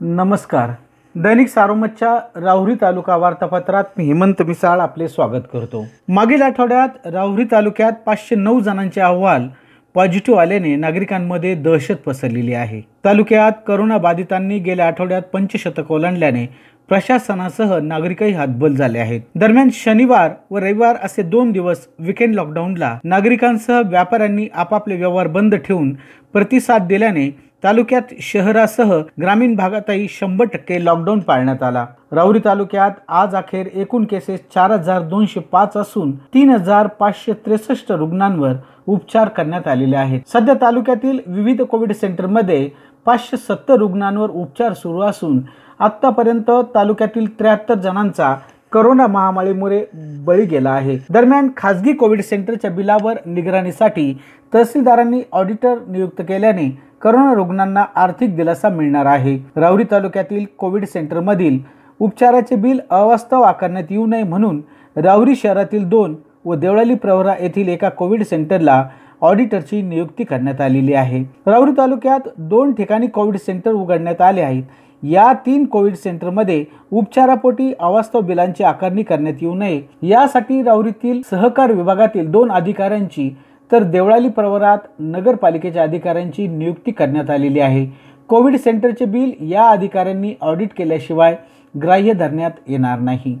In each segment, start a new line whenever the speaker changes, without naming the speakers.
नमस्कार. दैनिक सारोमतच्या राहुरी तालुका वार्तापत्रात मी हेमंत मिसाळ आपले स्वागत करतो. मागील आठवड्यात राहुरी तालुक्यात पाचशे नऊ जणांचे अहवाल पॉझिटिव्ह आल्याने नागरिकांमध्ये दहशत पसरलेली आहे. तालुक्यात करोना बाधितांनी गेल्या आठवड्यात पंचशतक ओलांडल्याने प्रशासनासह नागरिकही हातबल झाले आहेत. दरम्यान शनिवार व रविवार असे दोन दिवस विकेंड लॉकडाऊनला नागरिकांसह व्यापाऱ्यांनी आपापले व्यवहार बंद ठेवून प्रतिसाद दिल्याने तालुक्यात शहरासह ग्रामीण भागातही शंभर टक्के लॉकडाऊन पाळण्यात आला. राऊरी तालुक्यात आज अखेर एकूण केसेस चार हजार दोनशे पाच असून तीन हजार पाचशे त्रेसष्ट रुग्णांवर उपचार करण्यात आलेले आहेत. सध्या तालुक्यातील विविध कोविड सेंटरमध्ये पाचशे सत्तर रुग्णांवर उपचार सुरू असून आतापर्यंत तालुक्यातील त्र्याहत्तर जणांचा करोना महामारीमुळे बळी गेला आहे. दरम्यान खासगी कोविड सेंटरच्या बिलावर निगराणीसाठी तहसीलदारांनी ऑडिटर नियुक्त केल्याने करोना रुग्णांना आर्थिक दिलासा मिळणार आहे. राऊरी तालुक्यातील कोविड सेंटरमधील उपचाराचे बिल अवास्तव आकारण्यात येऊ नये म्हणून राऊरी शहरातील दोन व देवळाली प्रवरा येथील एका कोविड सेंटरला ऑडिटरची नियुक्ती करण्यात आलेली आहे. राऊरी तालुक्यात दोन ठिकाणी कोविड सेंटर उघडण्यात आले आहेत. या तीन कोविड सेंटरमध्ये उपचारापोटी अवास्तव बिलांची आकारणी करण्यात येऊ नये. यासाठी राऊरीतील सहकार विभागातील दोन अधिकाऱ्यांची तर देवळाली प्रवरात नगरपालिकेच्या अधिकाऱ्यांची नियुक्ती करण्यात आलेली आहे. कोविड सेंटरचे बिल या अधिकाऱ्यांनी ऑडिट केल्याशिवाय ग्राह्य धरण्यात येणार नाही.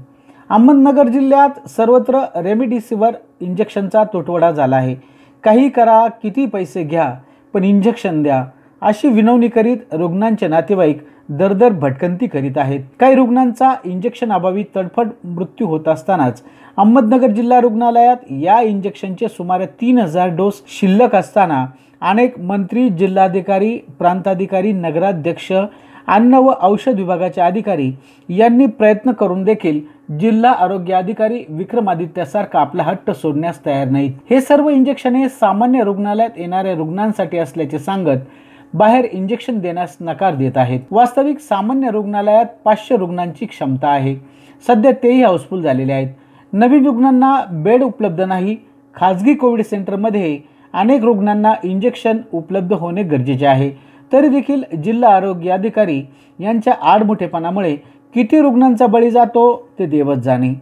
अहमदनगर जिल्ह्यात सर्वत्र रेमडिसिवर इंजेक्शनचा तुटवडा झाला आहे. काही करा किती पैसे घ्या पण इंजेक्शन द्या अशी विनवणी करीत रुग्णांचे नातेवाईक दरदर भटकंती करीत आहेत. काही रुग्णांचा इंजेक्शन अभावी तडफड मृत्यू होत असतानाच अहमदनगर जिल्हा रुग्णालयात या इंजेक्शनचे सुमारे तीन हजार डोस शिल्लक असताना अनेक मंत्री जिल्हाधिकारी प्रांताधिकारी नगराध्यक्ष अन्न व औषध विभागाचे अधिकारी यांनी प्रयत्न करून देखील जिल्हा आरोग्य अधिकारी विक्रमादित्यासारखा आपला हट्ट सोडण्यास तयार नाहीत. हे सर्व इंजेक्शन हे सामान्य रुग्णालयात येणाऱ्या रुग्णांसाठी असल्याचे सांगत बाहेर इंजेक्शन देण्यास नकार देत आहेत. वास्तविक सामान्य रुग्णालयात पाचशे रुग्णांची क्षमता आहे. सध्या तेही हाऊसफुल झालेले आहेत. नवीन रुग्णांना बेड उपलब्ध नाही. खाजगी कोविड सेंटरमध्ये अनेक रुग्णांना इंजेक्शन उपलब्ध होणे गरजेचे आहे. तरी देखील जिल्हा आरोग्य अधिकारी यांच्या आडमुठेपणामुळे किती रुग्णांचा बळी जातो ते देवत जाणे.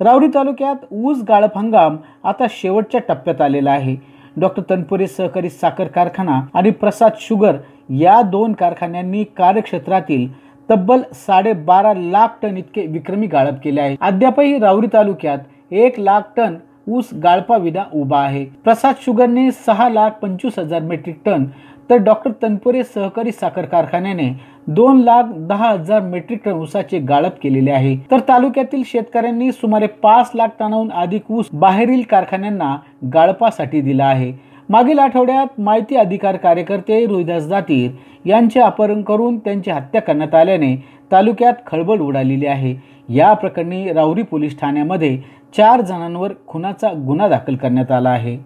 रावरी तालुक्यात ऊस गाळप हंगाम आता शेवटच्या टप्प्यात आलेला आहे. डॉक्टर तनपुरे सहकारी साखर कारखाना आणि प्रसाद शुगर या दोन कारखान्यांनी कार्यक्षेत्रातील तब्बल साडेबारा लाख टन इतके विक्रमी गाळप केले आहे. अद्यापही राऊरी तालुक्यात एक लाख टन ऊस गाळपाविना उभा आहे. प्रसाद शुगरने सहा लाख पंचवीस हजार मेट्रिक टन तर डॉक्टर तनपुरे सहकारी साखर कारखान्याने दोन लाख दहा हजार मेट्रिक टन ऊसाचे गाळप केलेले आहे. तर तालुक्यातील शेतकऱ्यांनी सुमारे पाच लाख टनाहून अधिक ऊस बाहेरील कारखान्यांना गाळपासाठी दिला आहे. मागील आठवड्यात माहिती अधिकार कार्यकर्ते रोहिदास जातीर यांचे अपहरण करून त्यांची हत्या करण्यात आल्याने तालुक्यात खळबळ उडालेली आहे. या प्रकरणी राऊरी पोलीस ठाण्यामध्ये चार जणांवर खुनाचा गुन्हा दाखल करण्यात आला आहे.